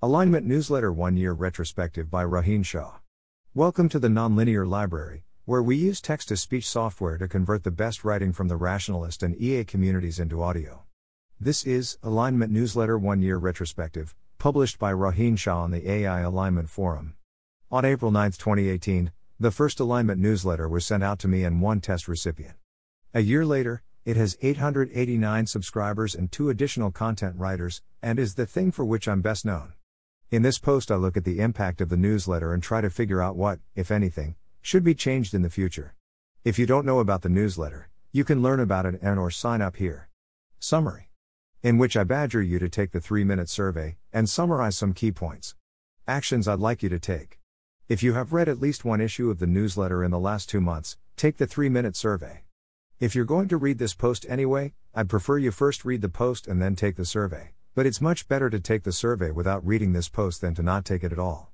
Alignment Newsletter 1 Year Retrospective by Rohin Shah. Welcome to the Nonlinear Library, where we use text to speech software to convert the best writing from the rationalist and EA communities into audio. This is Alignment Newsletter 1 Year Retrospective, published by Rohin Shah on the AI Alignment Forum. On April 9, 2018, the first Alignment newsletter was sent out to me and one test recipient. A year later, it has 889 subscribers and two additional content writers, and is the thing for which I'm best known. In this post, I look at the impact of the newsletter and try to figure out what, if anything, should be changed in the future. If you don't know about the newsletter, you can learn about it and or sign up here. Summary. In which I badger you to take the 3-minute survey and summarize some key points. Actions I'd like you to take. If you have read at least one issue of the newsletter in the last 2 months, take the 3-minute survey. If you're going to read this post anyway, I'd prefer you first read the post and then take the survey. But it's much better to take the survey without reading this post than to not take it at all.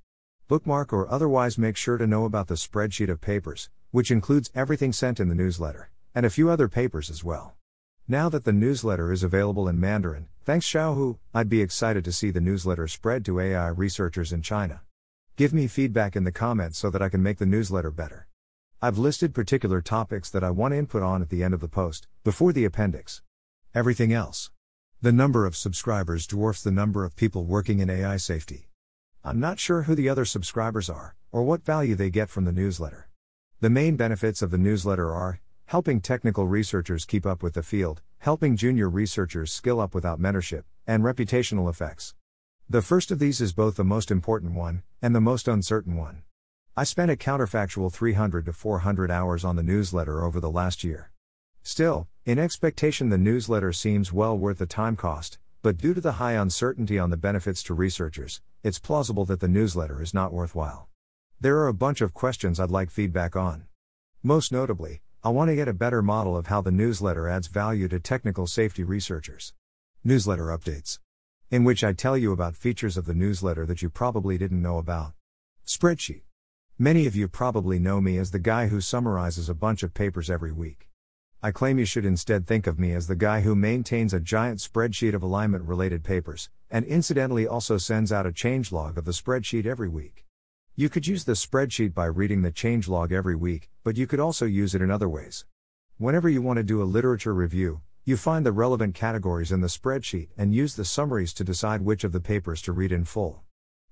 Bookmark or otherwise make sure to know about the spreadsheet of papers, which includes everything sent in the newsletter, and a few other papers as well. Now that the newsletter is available in Mandarin, thanks Xiaohu, I'd be excited to see the newsletter spread to AI researchers in China. Give me feedback in the comments so that I can make the newsletter better. I've listed particular topics that I want input on at the end of the post, before the appendix. Everything else. The number of subscribers dwarfs the number of people working in AI safety. I'm not sure who the other subscribers are, or what value they get from the newsletter. The main benefits of the newsletter are helping technical researchers keep up with the field, helping junior researchers skill up without mentorship, and reputational effects. The first of these is both the most important one and the most uncertain one. I spent a counterfactual 300 to 400 hours on the newsletter over the last year. Still, in expectation, the newsletter seems well worth the time cost, but due to the high uncertainty on the benefits to researchers, it's plausible that the newsletter is not worthwhile. There are a bunch of questions I'd like feedback on. Most notably, I want to get a better model of how the newsletter adds value to technical safety researchers. Newsletter updates. In which I tell you about features of the newsletter that you probably didn't know about. Spreadsheet. Many of you probably know me as the guy who summarizes a bunch of papers every week. I claim you should instead think of me as the guy who maintains a giant spreadsheet of alignment related papers, and incidentally also sends out a changelog of the spreadsheet every week. You could use the spreadsheet by reading the changelog every week, but you could also use it in other ways. Whenever you want to do a literature review, you find the relevant categories in the spreadsheet and use the summaries to decide which of the papers to read in full.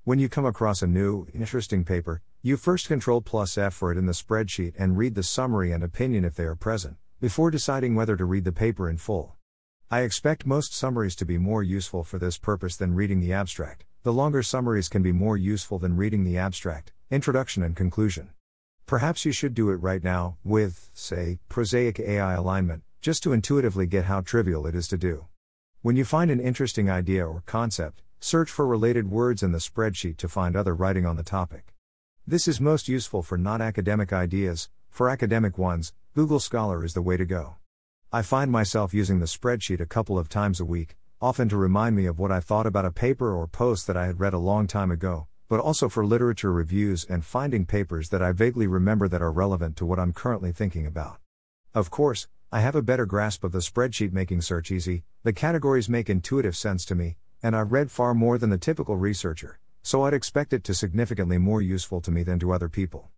When you come across a new, interesting paper, you first Control plus F for it in the spreadsheet and read the summary and opinion if they are present before deciding whether to read the paper in full. I expect most summaries to be more useful for this purpose than reading the abstract. The longer summaries can be more useful than reading the abstract, introduction, and conclusion. Perhaps you should do it right now, with, say, prosaic AI alignment, just to intuitively get how trivial it is to do. When you find an interesting idea or concept, search for related words in the spreadsheet to find other writing on the topic. This is most useful for non academic ideas, for academic ones, Google Scholar is the way to go. I find myself using the spreadsheet a couple of times a week, often to remind me of what I thought about a paper or post that I had read a long time ago, but also for literature reviews and finding papers that I vaguely remember that are relevant to what I'm currently thinking about. Of course, I have a better grasp of the spreadsheet making search easy, the categories make intuitive sense to me, and I've read far more than the typical researcher, so I'd expect it to be significantly more useful to me than to other people.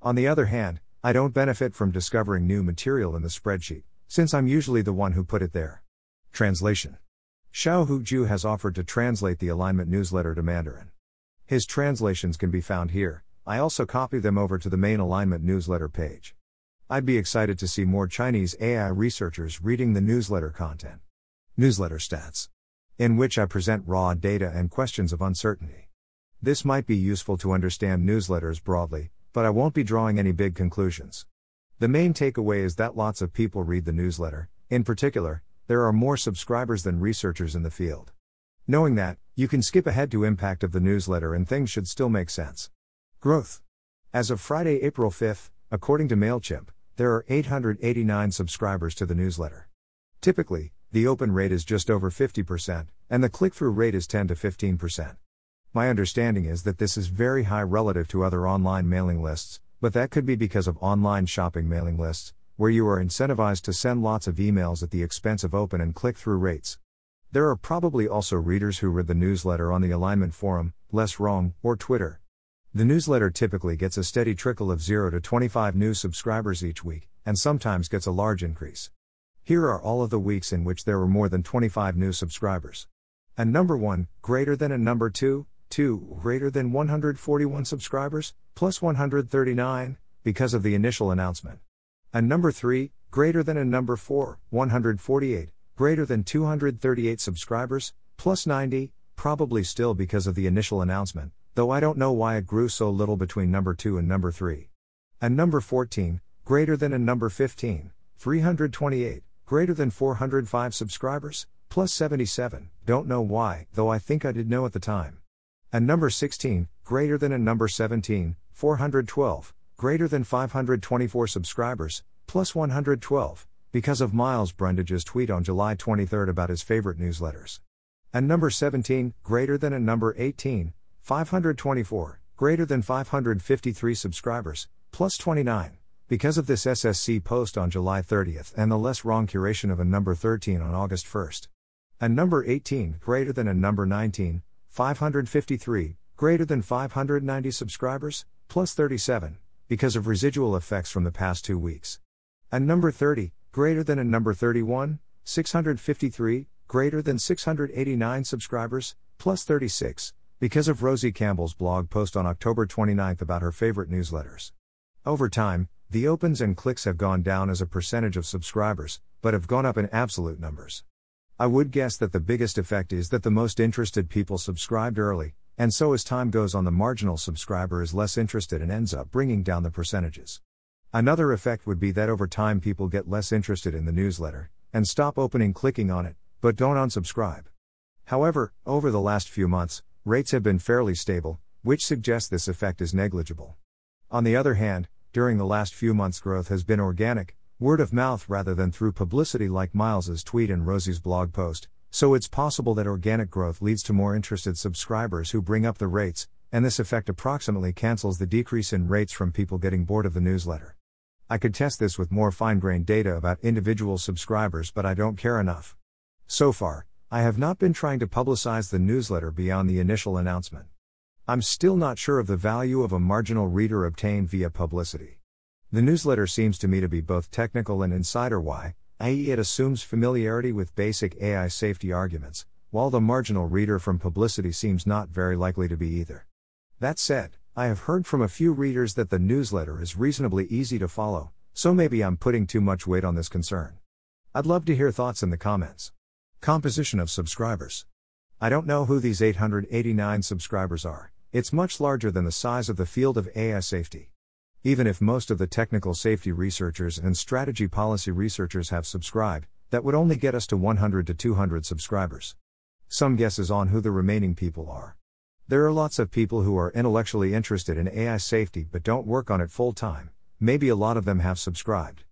On the other hand, I don't benefit from discovering new material in the spreadsheet, since I'm usually the one who put it there. Translation Xiaohu Zhu has offered to translate the alignment newsletter to Mandarin. His translations can be found here, I also copy them over to the main alignment newsletter page. I'd be excited to see more Chinese AI researchers reading the newsletter content. Newsletter stats. In which I present raw data and questions of uncertainty. This might be useful to understand newsletters broadly, but I won't be drawing any big conclusions. The main takeaway is that lots of people read the newsletter, in particular, there are more subscribers than researchers in the field. Knowing that, you can skip ahead to impact of the newsletter and things should still make sense. Growth. As of Friday, April 5th, according to MailChimp, there are 889 subscribers to the newsletter. Typically, the open rate is just over 50%, and the click through rate is 10 to 15%. My understanding is that this is very high relative to other online mailing lists, but that could be because of online shopping mailing lists, where you are incentivized to send lots of emails at the expense of open and click through rates. There are probably also readers who read the newsletter on the alignment forum, less wrong, or Twitter. The newsletter typically gets a steady trickle of 0 to 25 new subscribers each week, and sometimes gets a large increase. Here are all of the weeks in which there were more than 25 new subscribers. And number 1, greater than a number 2, 2, greater than 141 subscribers, plus 139, because of the initial announcement. And number 3, greater than a number 4, 148, greater than 238 subscribers, plus 90, probably still because of the initial announcement, though I don't know why it grew so little between number 2 and number 3. And number 14, greater than a number 15, 328, greater than 405 subscribers, plus 77, don't know why, though I think I did know at the time. And number 16, greater than a number 17, 412, greater than 524 subscribers, plus 112, because of Miles Brundage's tweet on July 23 about his favorite newsletters. And number 17, greater than a number 18, 524, greater than 553 subscribers, plus 29, because of this SSC post on July 30th and the less wrong curation of a number 13 on August 1st. A number 18, greater than a number 19, 553, greater than 590 subscribers, plus 37, because of residual effects from the past two weeks. And number 30, greater than a number 31, 653, greater than 689 subscribers, plus 36, because of Rosie Campbell's blog post on October 29 about her favorite newsletters. Over time, the opens and clicks have gone down as a percentage of subscribers, but have gone up in absolute numbers. I would guess that the biggest effect is that the most interested people subscribed early, and so as time goes on, the marginal subscriber is less interested and ends up bringing down the percentages. Another effect would be that over time, people get less interested in the newsletter and stop opening clicking on it, but don't unsubscribe. However, over the last few months, rates have been fairly stable, which suggests this effect is negligible. On the other hand, during the last few months, growth has been organic, word of mouth rather than through publicity like Miles's tweet and Rosie's blog post, so it's possible that organic growth leads to more interested subscribers who bring up the rates, and this effect approximately cancels the decrease in rates from people getting bored of the newsletter. I could test this with more fine grained data about individual subscribers, but I don't care enough. So far, I have not been trying to publicize the newsletter beyond the initial announcement. I'm still not sure of the value of a marginal reader obtained via publicity. The newsletter seems to me to be both technical and insider why, i.e., it assumes familiarity with basic AI safety arguments, while the marginal reader from publicity seems not very likely to be either. That said, I have heard from a few readers that the newsletter is reasonably easy to follow, so maybe I'm putting too much weight on this concern. I'd love to hear thoughts in the comments. Composition of subscribers. I don't know who these 889 subscribers are. It's much larger than the size of the field of AI safety. Even if most of the technical safety researchers and strategy policy researchers have subscribed, that would only get us to 100 to 200 subscribers. Some guesses on who the remaining people are. There are lots of people who are intellectually interested in AI safety but don't work on it full time, maybe a lot of them have subscribed.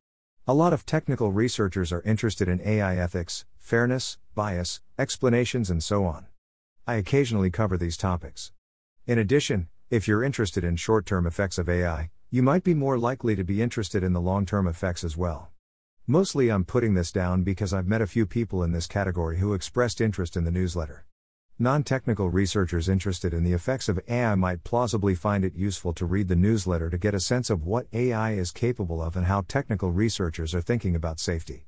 A lot of technical researchers are interested in AI ethics, fairness, bias, explanations, and so on. I occasionally cover these topics. In addition, if you're interested in short term effects of AI, you might be more likely to be interested in the long term effects as well. Mostly I'm putting this down because I've met a few people in this category who expressed interest in the newsletter. Non technical researchers interested in the effects of AI might plausibly find it useful to read the newsletter to get a sense of what AI is capable of and how technical researchers are thinking about safety.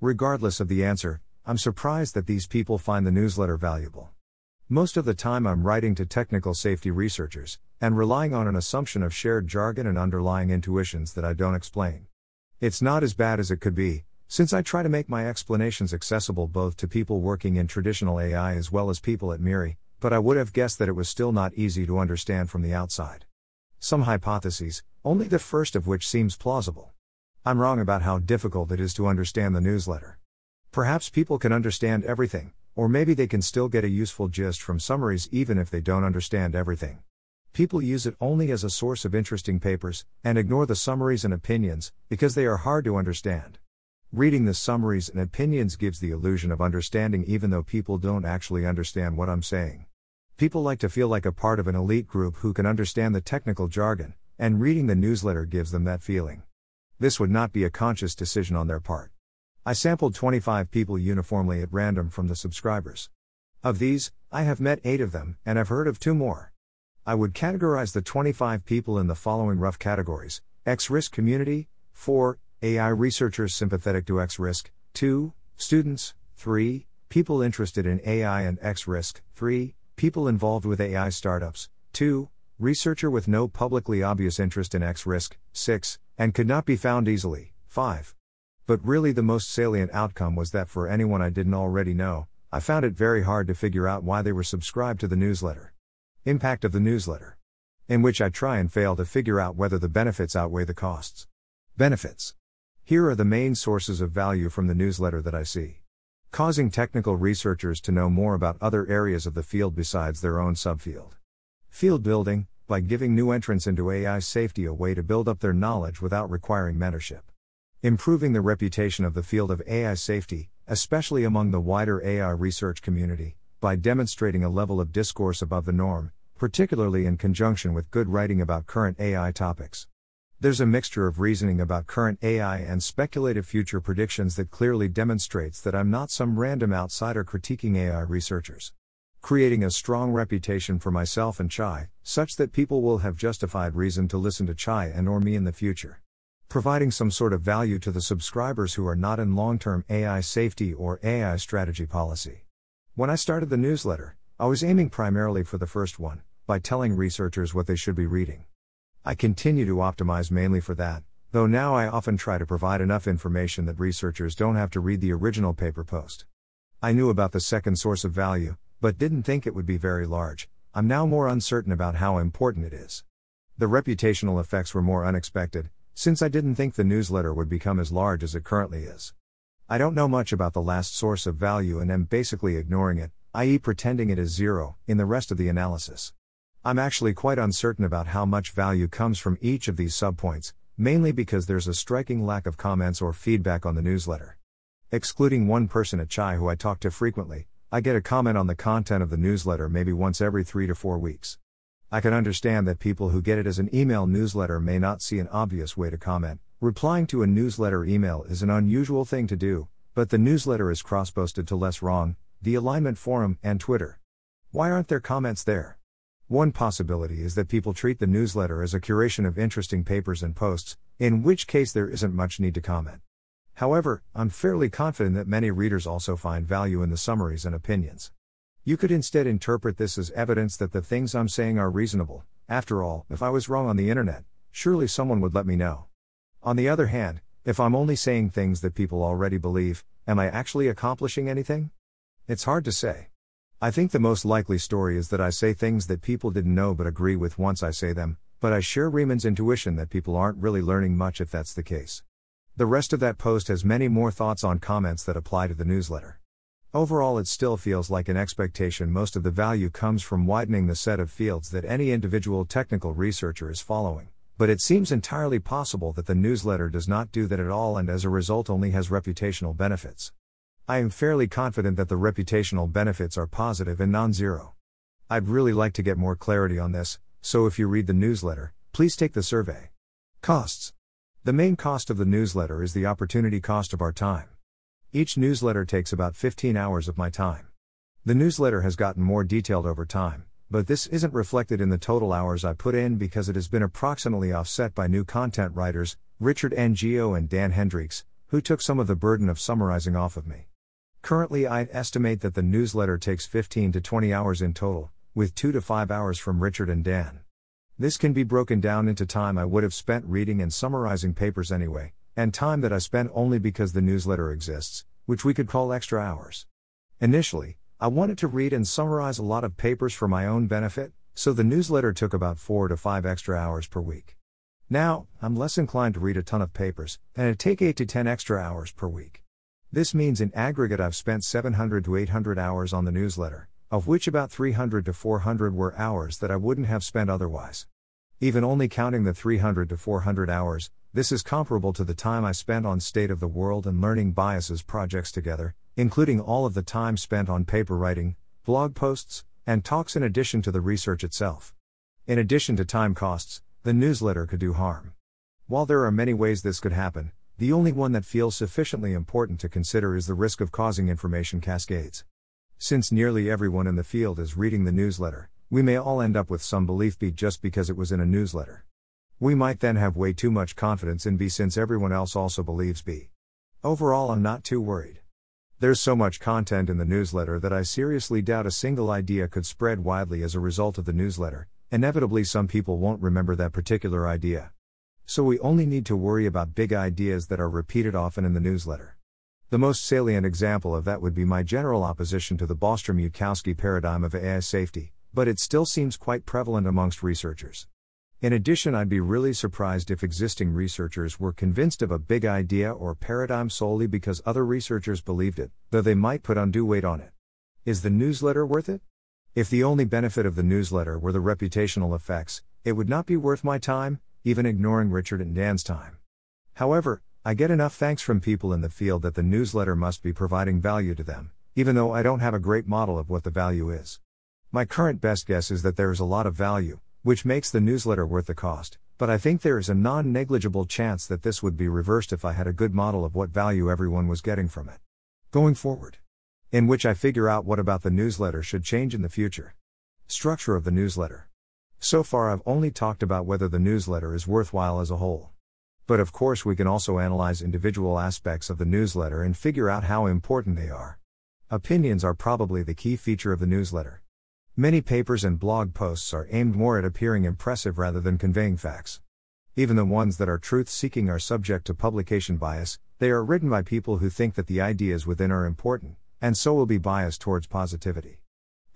Regardless of the answer, I'm surprised that these people find the newsletter valuable. Most of the time, I'm writing to technical safety researchers, and relying on an assumption of shared jargon and underlying intuitions that I don't explain. It's not as bad as it could be, since I try to make my explanations accessible both to people working in traditional AI as well as people at MIRI, but I would have guessed that it was still not easy to understand from the outside. Some hypotheses, only the first of which seems plausible. I'm wrong about how difficult it is to understand the newsletter. Perhaps people can understand everything, or maybe they can still get a useful gist from summaries even if they don't understand everything. People use it only as a source of interesting papers, and ignore the summaries and opinions, because they are hard to understand. Reading the summaries and opinions gives the illusion of understanding even though people don't actually understand what I'm saying. People like to feel like a part of an elite group who can understand the technical jargon, and reading the newsletter gives them that feeling. This would not be a conscious decision on their part. I sampled 25 people uniformly at random from the subscribers. Of these, I have met 8 of them, and have heard of 2 more. I would categorize the 25 people in the following rough categories X risk community, 4, AI researchers sympathetic to X risk, 2, students, 3, people interested in AI and X risk, 3, people involved with AI startups, 2, researcher with no publicly obvious interest in X risk, 6, and could not be found easily, 5. But really, the most salient outcome was that for anyone I didn't already know, I found it very hard to figure out why they were subscribed to the newsletter. Impact of the newsletter. In which I try and fail to figure out whether the benefits outweigh the costs. Benefits. Here are the main sources of value from the newsletter that I see. Causing technical researchers to know more about other areas of the field besides their own subfield. Field building, by giving new entrants into AI safety a way to build up their knowledge without requiring mentorship. Improving the reputation of the field of AI safety, especially among the wider AI research community, by demonstrating a level of discourse above the norm, particularly in conjunction with good writing about current AI topics. There's a mixture of reasoning about current AI and speculative future predictions that clearly demonstrates that I'm not some random outsider critiquing AI researchers. Creating a strong reputation for myself and Chai, such that people will have justified reason to listen to Chai and or me in the future. Providing some sort of value to the subscribers who are not in long-term AI safety or AI strategy policy. When I started the newsletter, I was aiming primarily for the first one, by telling researchers what they should be reading. I continue to optimize mainly for that, though now I often try to provide enough information that researchers don't have to read the original paper post. I knew about the second source of value, but didn't think it would be very large. I'm now more uncertain about how important it is. The reputational effects were more unexpected, since I didn't think the newsletter would become as large as it currently is. I don't know much about the last source of value and am basically ignoring it, i.e., pretending it is zero, in the rest of the analysis. I'm actually quite uncertain about how much value comes from each of these subpoints, mainly because there's a striking lack of comments or feedback on the newsletter. Excluding one person at Chai who I talk to frequently, I get a comment on the content of the newsletter maybe once every three to four weeks. I can understand that people who get it as an email newsletter may not see an obvious way to comment, Replying to a newsletter email is an unusual thing to do, but the newsletter is cross posted to Less Wrong, the Alignment Forum, and Twitter. Why aren't there comments there? One possibility is that people treat the newsletter as a curation of interesting papers and posts, in which case there isn't much need to comment. However, I'm fairly confident that many readers also find value in the summaries and opinions. You could instead interpret this as evidence that the things I'm saying are reasonable. After all, if I was wrong on the internet, surely someone would let me know. On the other hand, if I'm only saying things that people already believe, am I actually accomplishing anything? It's hard to say. I think the most likely story is that I say things that people didn't know but agree with once I say them, but I share Raemon's intuition that people aren't really learning much if that's the case. The rest of that post has many more thoughts on comments that apply to the newsletter. Overall, it still feels like an expectation most of the value comes from widening the set of fields that any individual technical researcher is following but it seems entirely possible that the newsletter does not do that at all and as a result only has reputational benefits. I am fairly confident that the reputational benefits are positive and non zero. I'd really like to get more clarity on this, so if you read the newsletter, please take the survey. Costs. The main cost of the newsletter is the opportunity cost of our time. Each newsletter takes about 15 hours of my time. The newsletter has gotten more detailed over time, but this isn't reflected in the total hours I put in because it has been approximately offset by new content writers, Richard Ngo and Dan Hendrycks, who took some of the burden of summarizing off of me. Currently, I'd estimate that the newsletter takes 15 to 20 hours in total, with 2 to 5 hours from Richard and Dan. This can be broken down into time I would have spent reading and summarizing papers anyway, and time that I spent only because the newsletter exists, which we could call extra hours. Initially, I wanted to read and summarize a lot of papers for my own benefit, so the newsletter took about 4 to 5 extra hours per week. Now, I'm less inclined to read a ton of papers, and it take 8 to 10 extra hours per week. This means in aggregate I've spent 700 to 800 hours on the newsletter, of which about 300 to 400 were hours that I wouldn't have spent otherwise. Even only counting the 300 to 400 hours, this is comparable to the time I spent on State of the World and Learning Biases projects together, including all of the time spent on paper writing, blog posts, and talks in addition to the research itself. In addition to time costs, the newsletter could do harm. While there are many ways this could happen, the only one that feels sufficiently important to consider is the risk of causing information cascades. Since nearly everyone in the field is reading the newsletter, we may all end up with some belief B just because it was in a newsletter. We might then have way too much confidence in B since everyone else also believes B. Overall, I'm not too worried. There's so much content in the newsletter that I seriously doubt a single idea could spread widely as a result of the newsletter. Inevitably, some people won't remember that particular idea. So we only need to worry about big ideas that are repeated often in the newsletter. The most salient example of that would be my general opposition to the Bostrom Yudkowsky paradigm of AI safety, but it still seems quite prevalent amongst researchers. In addition, I'd be really surprised if existing researchers were convinced of a big idea or paradigm solely because other researchers believed it, though they might put undue weight on it. Is the newsletter worth it? If the only benefit of the newsletter were the reputational effects, it would not be worth my time, even ignoring Richard and Dan's time. However, I get enough thanks from people in the field that the newsletter must be providing value to them, even though I don't have a great model of what the value is. My current best guess is that there is a lot of value, which makes the newsletter worth the cost, but I think there is a non negligible chance that this would be reversed if I had a good model of what value everyone was getting from it. Going forward. In which I figure out what about the newsletter should change in the future. Structure of the newsletter. So far, I've only talked about whether the newsletter is worthwhile as a whole. But of course, we can also analyze individual aspects of the newsletter and figure out how important they are. Opinions are probably the key feature of the newsletter. Many papers and blog posts are aimed more at appearing impressive rather than conveying facts. Even the ones that are truth seeking are subject to publication bias, they are written by people who think that the ideas within are important, and so will be biased towards positivity.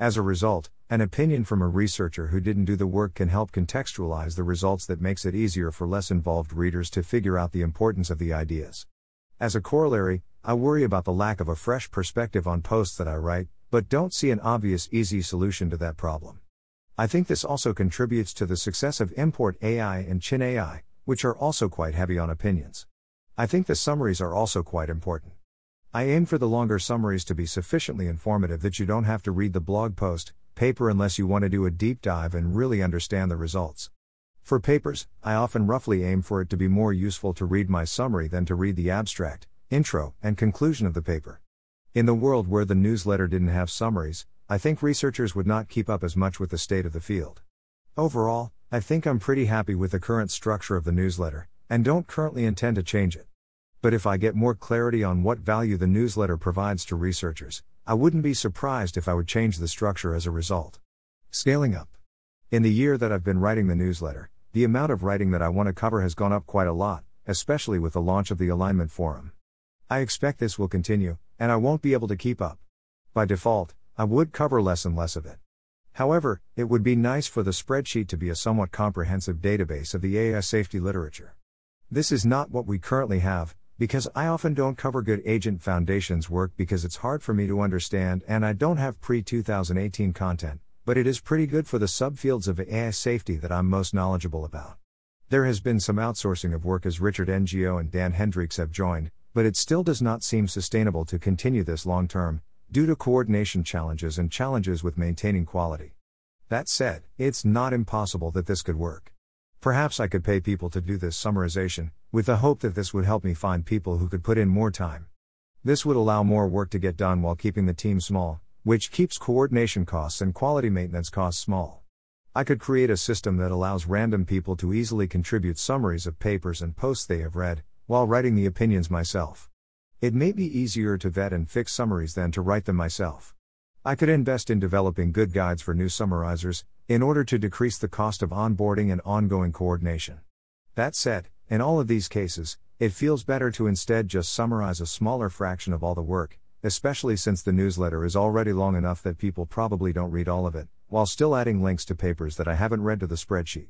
As a result, an opinion from a researcher who didn't do the work can help contextualize the results that makes it easier for less involved readers to figure out the importance of the ideas. As a corollary, I worry about the lack of a fresh perspective on posts that I write, but don't see an obvious easy solution to that problem. I think this also contributes to the success of Import AI and ChinAI, which are also quite heavy on opinions. I think the summaries are also quite important. I aim for the longer summaries to be sufficiently informative that you don't have to read the blog post, paper unless you want to do a deep dive and really understand the results. For papers, I often roughly aim for it to be more useful to read my summary than to read the abstract, intro, and conclusion of the paper. In the world where the newsletter didn't have summaries, I think researchers would not keep up as much with the state of the field. Overall, I think I'm pretty happy with the current structure of the newsletter, and don't currently intend to change it. But if I get more clarity on what value the newsletter provides to researchers, I wouldn't be surprised if I would change the structure as a result. Scaling up. In the year that I've been writing the newsletter, the amount of writing that I want to cover has gone up quite a lot, especially with the launch of the Alignment Forum. I expect this will continue, and I won't be able to keep up. By default, I would cover less and less of it. However, it would be nice for the spreadsheet to be a somewhat comprehensive database of the AI safety literature. This is not what we currently have, because I often don't cover good agent foundations work because it's hard for me to understand and I don't have pre 2018 content, but it is pretty good for the subfields of AI safety that I'm most knowledgeable about. There has been some outsourcing of work as Richard Ngo and Dan Hendrycks have joined, but it still does not seem sustainable to continue this long term, due to coordination challenges and challenges with maintaining quality. That said, it's not impossible that this could work. Perhaps I could pay people to do this summarization, with the hope that this would help me find people who could put in more time. This would allow more work to get done while keeping the team small, which keeps coordination costs and quality maintenance costs small. I could create a system that allows random people to easily contribute summaries of papers and posts they have read, while writing the opinions myself. It may be easier to vet and fix summaries than to write them myself. I could invest in developing good guides for new summarizers, in order to decrease the cost of onboarding and ongoing coordination. That said, in all of these cases, it feels better to instead just summarize a smaller fraction of all the work, especially since the newsletter is already long enough that people probably don't read all of it, while still adding links to papers that I haven't read to the spreadsheet.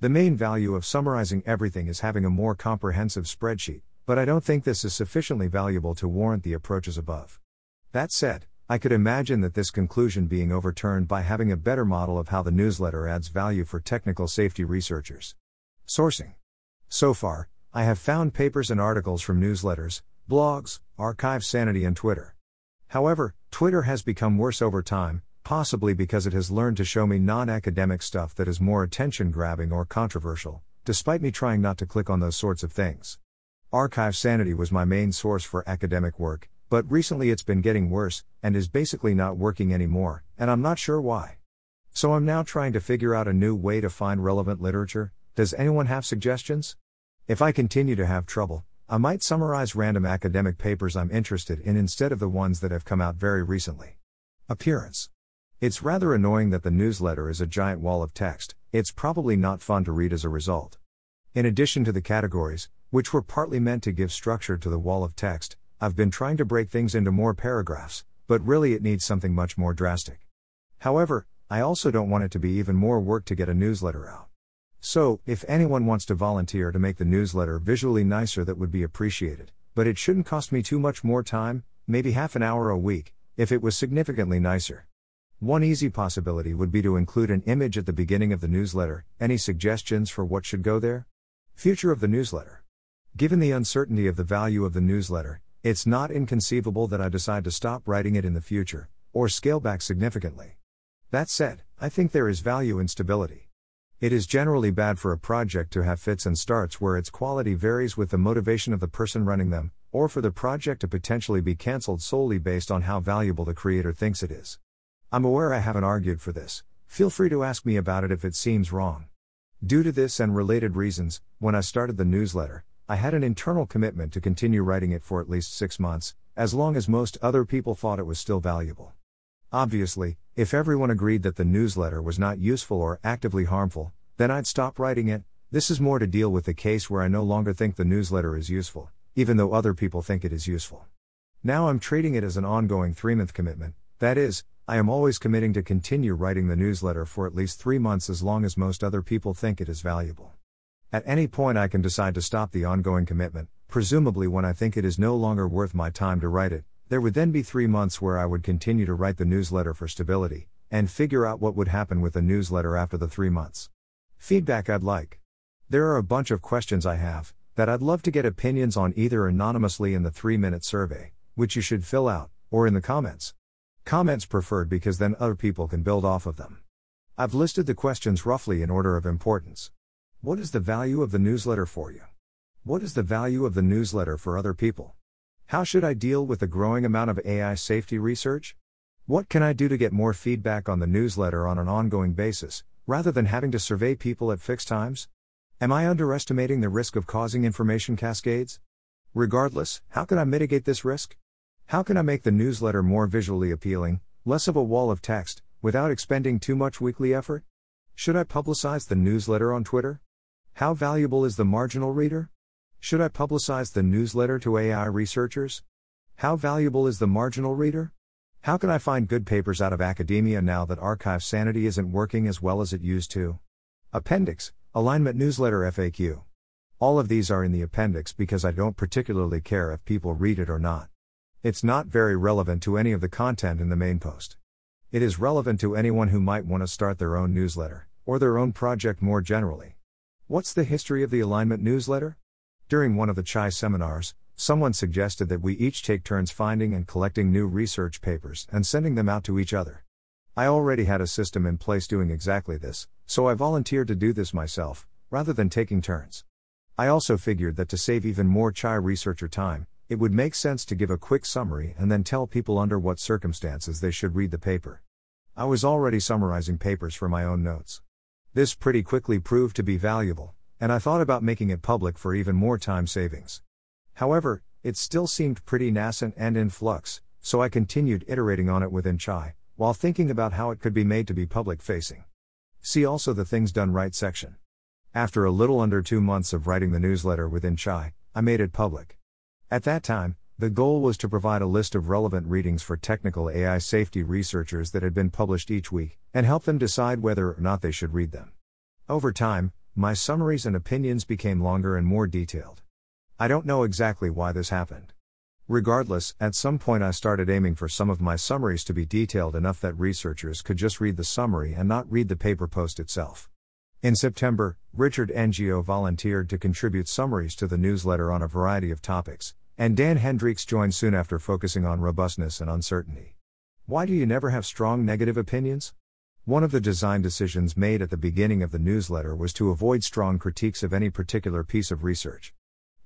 The main value of summarizing everything is having a more comprehensive spreadsheet, but I don't think this is sufficiently valuable to warrant the approaches above. That said, I could imagine that this conclusion being overturned by having a better model of how the newsletter adds value for technical safety researchers. Sourcing. So far, I have found papers and articles from newsletters, blogs, Arxiv Sanity, and Twitter. However, Twitter has become worse over time, possibly because it has learned to show me non academic stuff that is more attention grabbing or controversial, despite me trying not to click on those sorts of things. Arxiv Sanity was my main source for academic work, but recently it's been getting worse, and is basically not working anymore, and I'm not sure why. So I'm now trying to figure out a new way to find relevant literature. Does anyone have suggestions? If I continue to have trouble, I might summarize random academic papers I'm interested in instead of the ones that have come out very recently. Appearance It's rather annoying that the newsletter is a giant wall of text, it's probably not fun to read as a result. In addition to the categories, which were partly meant to give structure to the wall of text, I've been trying to break things into more paragraphs, but really it needs something much more drastic. However, I also don't want it to be even more work to get a newsletter out. So, if anyone wants to volunteer to make the newsletter visually nicer, that would be appreciated, but it shouldn't cost me too much more time, maybe half an hour a week, if it was significantly nicer. One easy possibility would be to include an image at the beginning of the newsletter. Any suggestions for what should go there? Future of the newsletter. Given the uncertainty of the value of the newsletter, it's not inconceivable that I decide to stop writing it in the future, or scale back significantly. That said, I think there is value in stability. It is generally bad for a project to have fits and starts where its quality varies with the motivation of the person running them, or for the project to potentially be cancelled solely based on how valuable the creator thinks it is. I'm aware I haven't argued for this, feel free to ask me about it if it seems wrong. Due to this and related reasons, when I started the newsletter, I had an internal commitment to continue writing it for at least six months, as long as most other people thought it was still valuable. Obviously, if everyone agreed that the newsletter was not useful or actively harmful, then I'd stop writing it. This is more to deal with the case where I no longer think the newsletter is useful, even though other people think it is useful. Now I'm treating it as an ongoing three month commitment, that is, I am always committing to continue writing the newsletter for at least three months as long as most other people think it is valuable. At any point, I can decide to stop the ongoing commitment, presumably when I think it is no longer worth my time to write it, there would then be three months where I would continue to write the newsletter for stability, and figure out what would happen with the newsletter after the three months. Feedback I'd like. There are a bunch of questions I have, that I'd love to get opinions on either anonymously in the three minute survey, which you should fill out, or in the comments. Comments preferred because then other people can build off of them. I've listed the questions roughly in order of importance. What is the value of the newsletter for you? What is the value of the newsletter for other people? How should I deal with the growing amount of AI safety research? What can I do to get more feedback on the newsletter on an ongoing basis, rather than having to survey people at fixed times? Am I underestimating the risk of causing information cascades? Regardless, how can I mitigate this risk? How can I make the newsletter more visually appealing, less of a wall of text, without expending too much weekly effort? Should I publicize the newsletter on Twitter? How valuable is the marginal reader? Should I publicize the newsletter to AI researchers? How valuable is the marginal reader? How can I find good papers out of academia now that Arxiv Sanity isn't working as well as it used to? Appendix Alignment Newsletter FAQ. All of these are in the appendix because I don't particularly care if people read it or not. It's not very relevant to any of the content in the main post. It is relevant to anyone who might want to start their own newsletter, or their own project more generally. What's the history of the Alignment newsletter? During one of the CHAI seminars, someone suggested that we each take turns finding and collecting new research papers and sending them out to each other. I already had a system in place doing exactly this, so I volunteered to do this myself, rather than taking turns. I also figured that to save even more CHAI researcher time, it would make sense to give a quick summary and then tell people under what circumstances they should read the paper. I was already summarizing papers for my own notes. This pretty quickly proved to be valuable, and I thought about making it public for even more time savings. However, it still seemed pretty nascent and in flux, so I continued iterating on it within CHAI, while thinking about how it could be made to be public facing. See also the Things Done Right section. After a little under two months of writing the newsletter within CHAI, I made it public. At that time, the goal was to provide a list of relevant readings for technical AI safety researchers that had been published each week, and help them decide whether or not they should read them. Over time, my summaries and opinions became longer and more detailed. I don't know exactly why this happened. Regardless, at some point I started aiming for some of my summaries to be detailed enough that researchers could just read the summary and not read the paper post itself. In September, Richard Ngo volunteered to contribute summaries to the newsletter on a variety of topics, and Dan Hendrycks joined soon after focusing on robustness and uncertainty. Why do you never have strong negative opinions? One of the design decisions made at the beginning of the newsletter was to avoid strong critiques of any particular piece of research.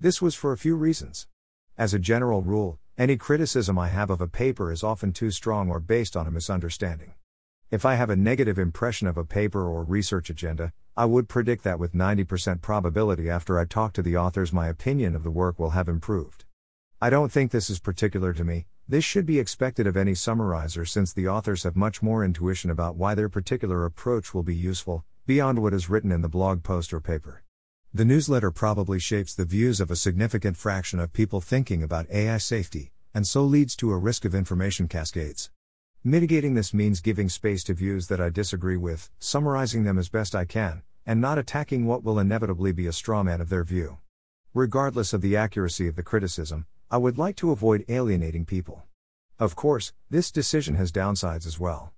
This was for a few reasons. As a general rule, Any criticism I have of a paper is often too strong or based on a misunderstanding. If I have a negative impression of a paper or research agenda, I would predict that with 90% probability after I talk to the authors, my opinion of the work will have improved. I don't think this is particular to me, this should be expected of any summarizer since the authors have much more intuition about why their particular approach will be useful, beyond what is written in the blog post or paper. The newsletter probably shapes the views of a significant fraction of people thinking about AI safety, and so leads to a risk of information cascades. Mitigating this means giving space to views that I disagree with, summarizing them as best I can, and not attacking what will inevitably be a straw man of their view. Regardless of the accuracy of the criticism, I would like to avoid alienating people. Of course, this decision has downsides as well.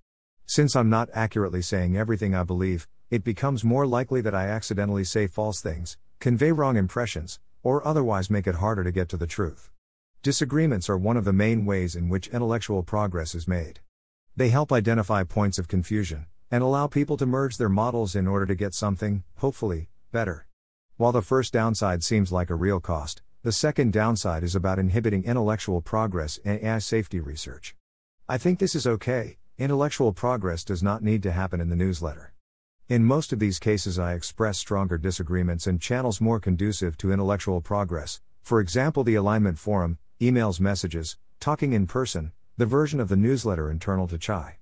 Since I'm not accurately saying everything I believe, it becomes more likely that I accidentally say false things, convey wrong impressions, or otherwise make it harder to get to the truth. Disagreements are one of the main ways in which intellectual progress is made. They help identify points of confusion, and allow people to merge their models in order to get something, hopefully, better. While the first downside seems like a real cost, the second downside is about inhibiting intellectual progress in AI safety research. I think this is okay, intellectual progress does not need to happen in the newsletter. In most of these cases, I express stronger disagreements and channels more conducive to intellectual progress, for example, the Alignment Forum, emails, messages, talking in person, the version of the newsletter internal to Chai.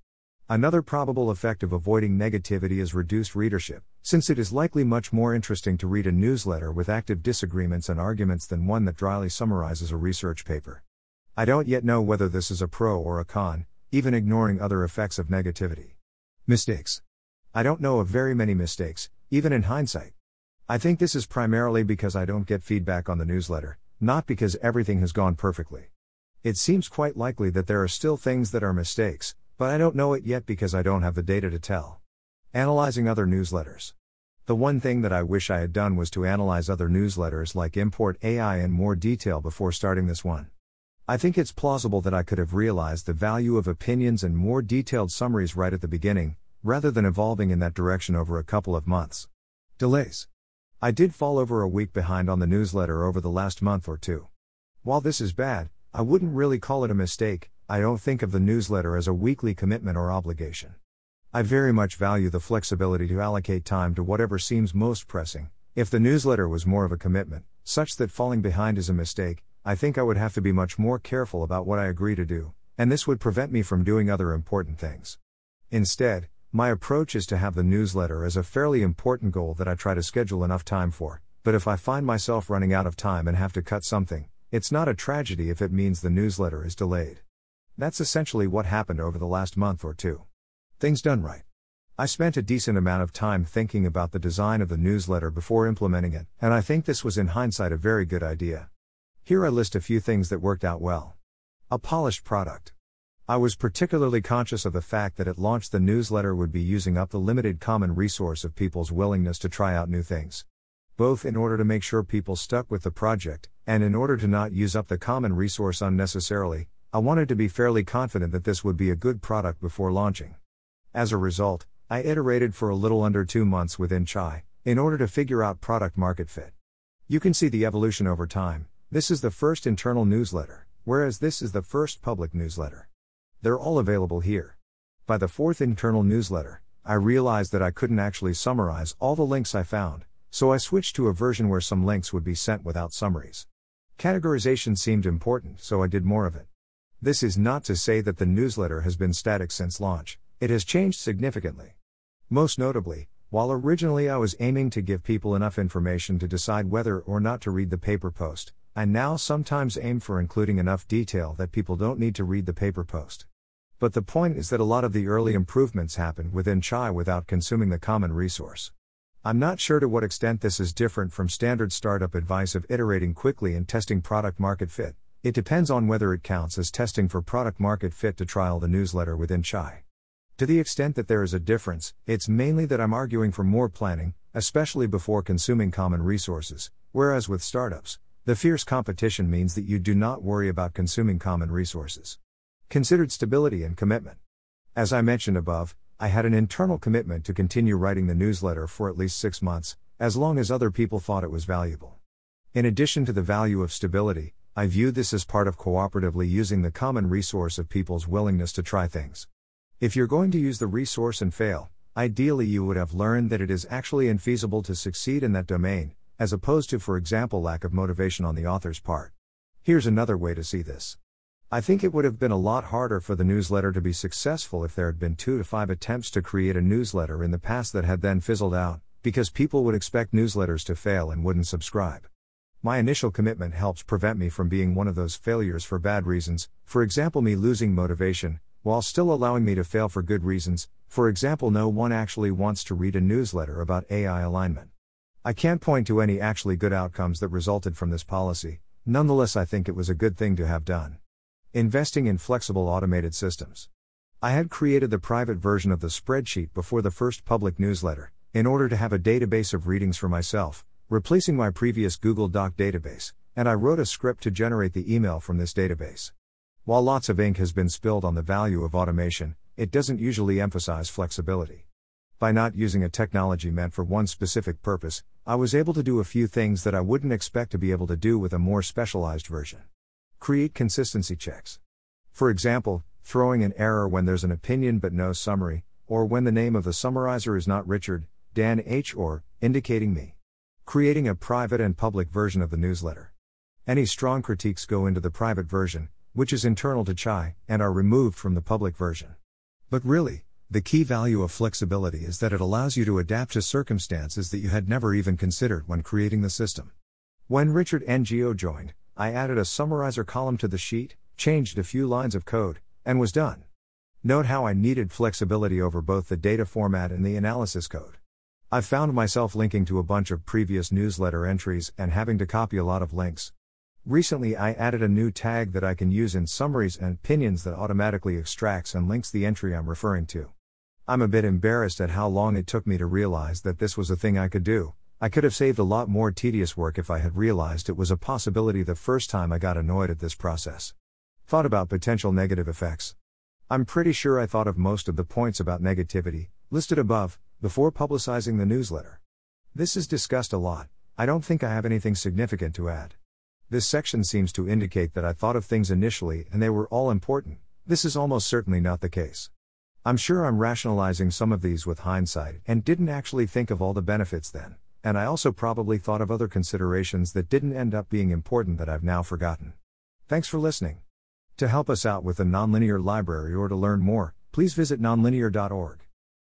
Another probable effect of avoiding negativity is reduced readership, since it is likely much more interesting to read a newsletter with active disagreements and arguments than one that dryly summarizes a research paper. I don't yet know whether this is a pro or a con, even ignoring other effects of negativity. Mistakes. I don't know of very many mistakes, even in hindsight. I think this is primarily because I don't get feedback on the newsletter, not because everything has gone perfectly. It seems quite likely that there are still things that are mistakes, but I don't know it yet because I don't have the data to tell. Analyzing other newsletters. The one thing that I wish I had done was to analyze other newsletters like Import AI in more detail before starting this one. I think it's plausible that I could have realized the value of opinions and more detailed summaries right at the beginning, rather than evolving in that direction over a couple of months. Delays. I did fall over a week behind on the newsletter over the last month or two. While this is bad, I wouldn't really call it a mistake, I don't think of the newsletter as a weekly commitment or obligation. I very much value the flexibility to allocate time to whatever seems most pressing. If the newsletter was more of a commitment, such that falling behind is a mistake, I think I would have to be much more careful about what I agree to do, and this would prevent me from doing other important things. Instead, my approach is to have the newsletter as a fairly important goal that I try to schedule enough time for, but if I find myself running out of time and have to cut something, it's not a tragedy if it means the newsletter is delayed. That's essentially what happened over the last month or two. Things done right. I spent a decent amount of time thinking about the design of the newsletter before implementing it, and I think this was in hindsight a very good idea. Here I list a few things that worked out well. A polished product. I was particularly conscious of the fact that at launch the newsletter would be using up the limited common resource of people's willingness to try out new things. Both in order to make sure people stuck with the project, and in order to not use up the common resource unnecessarily, I wanted to be fairly confident that this would be a good product before launching. As a result, I iterated for a little under two months within Chai, in order to figure out product market fit. You can see the evolution over time. This is the first internal newsletter, whereas this is the first public newsletter. They're all available here. By the fourth internal newsletter, I realized that I couldn't actually summarize all the links I found, so I switched to a version where some links would be sent without summaries. Categorization seemed important, so I did more of it. This is not to say that the newsletter has been static since launch, it has changed significantly. Most notably, while originally I was aiming to give people enough information to decide whether or not to read the paper post, I now sometimes aim for including enough detail that people don't need to read the paper post. But the point is that a lot of the early improvements happened within Chai without consuming the common resource. I'm not sure to what extent this is different from standard startup advice of iterating quickly and testing product market fit. It depends on whether it counts as testing for product market fit to trial the newsletter within Chai. To the extent that there is a difference, it's mainly that I'm arguing for more planning, especially before consuming common resources, whereas with startups, the fierce competition means that you do not worry about consuming common resources. Considered stability and commitment. As I mentioned above, I had an internal commitment to continue writing the newsletter for at least six months, as long as other people thought it was valuable. In addition to the value of stability, I view this as part of cooperatively using the common resource of people's willingness to try things. If you're going to use the resource and fail, ideally you would have learned that it is actually infeasible to succeed in that domain, as opposed to, for example, lack of motivation on the author's part. Here's another way to see this. I think it would have been a lot harder for the newsletter to be successful if there had been two to five attempts to create a newsletter in the past that had then fizzled out, because people would expect newsletters to fail and wouldn't subscribe. My initial commitment helps prevent me from being one of those failures for bad reasons, for example, me losing motivation, while still allowing me to fail for good reasons, for example, no one actually wants to read a newsletter about AI alignment. I can't point to any actually good outcomes that resulted from this policy, nonetheless, I think it was a good thing to have done. Investing in flexible automated systems. I had created the private version of the spreadsheet before the first public newsletter, in order to have a database of readings for myself, replacing my previous Google Doc database, and I wrote a script to generate the email from this database. While lots of ink has been spilled on the value of automation, it doesn't usually emphasize flexibility. By not using a technology meant for one specific purpose, I was able to do a few things that I wouldn't expect to be able to do with a more specialized version. Create consistency checks. For example, throwing an error when there's an opinion but no summary, or when the name of the summarizer is not Richard, Dan H. or indicating me. Creating a private and public version of the newsletter. Any strong critiques go into the private version, which is internal to CHAI, and are removed from the public version. But really, the key value of flexibility is that it allows you to adapt to circumstances that you had never even considered when creating the system. When Richard Ngo joined, I added a summarizer column to the sheet, changed a few lines of code, and was done. Note how I needed flexibility over both the data format and the analysis code. I found myself linking to a bunch of previous newsletter entries and having to copy a lot of links. Recently, I added a new tag that I can use in summaries and opinions that automatically extracts and links the entry I'm referring to. I'm a bit embarrassed at how long it took me to realize that this was a thing I could do. I could have saved a lot more tedious work if I had realized it was a possibility the first time I got annoyed at this process. Thought about potential negative effects. I'm pretty sure I thought of most of the points about negativity, listed above, before publicizing the newsletter. This is discussed a lot, I don't think I have anything significant to add. This section seems to indicate that I thought of things initially and they were all important, this is almost certainly not the case. I'm sure I'm rationalizing some of these with hindsight and didn't actually think of all the benefits then, and I also probably thought of other considerations that didn't end up being important that I've now forgotten. Thanks for listening. To help us out with the Nonlinear Library or to learn more, please visit nonlinear.org.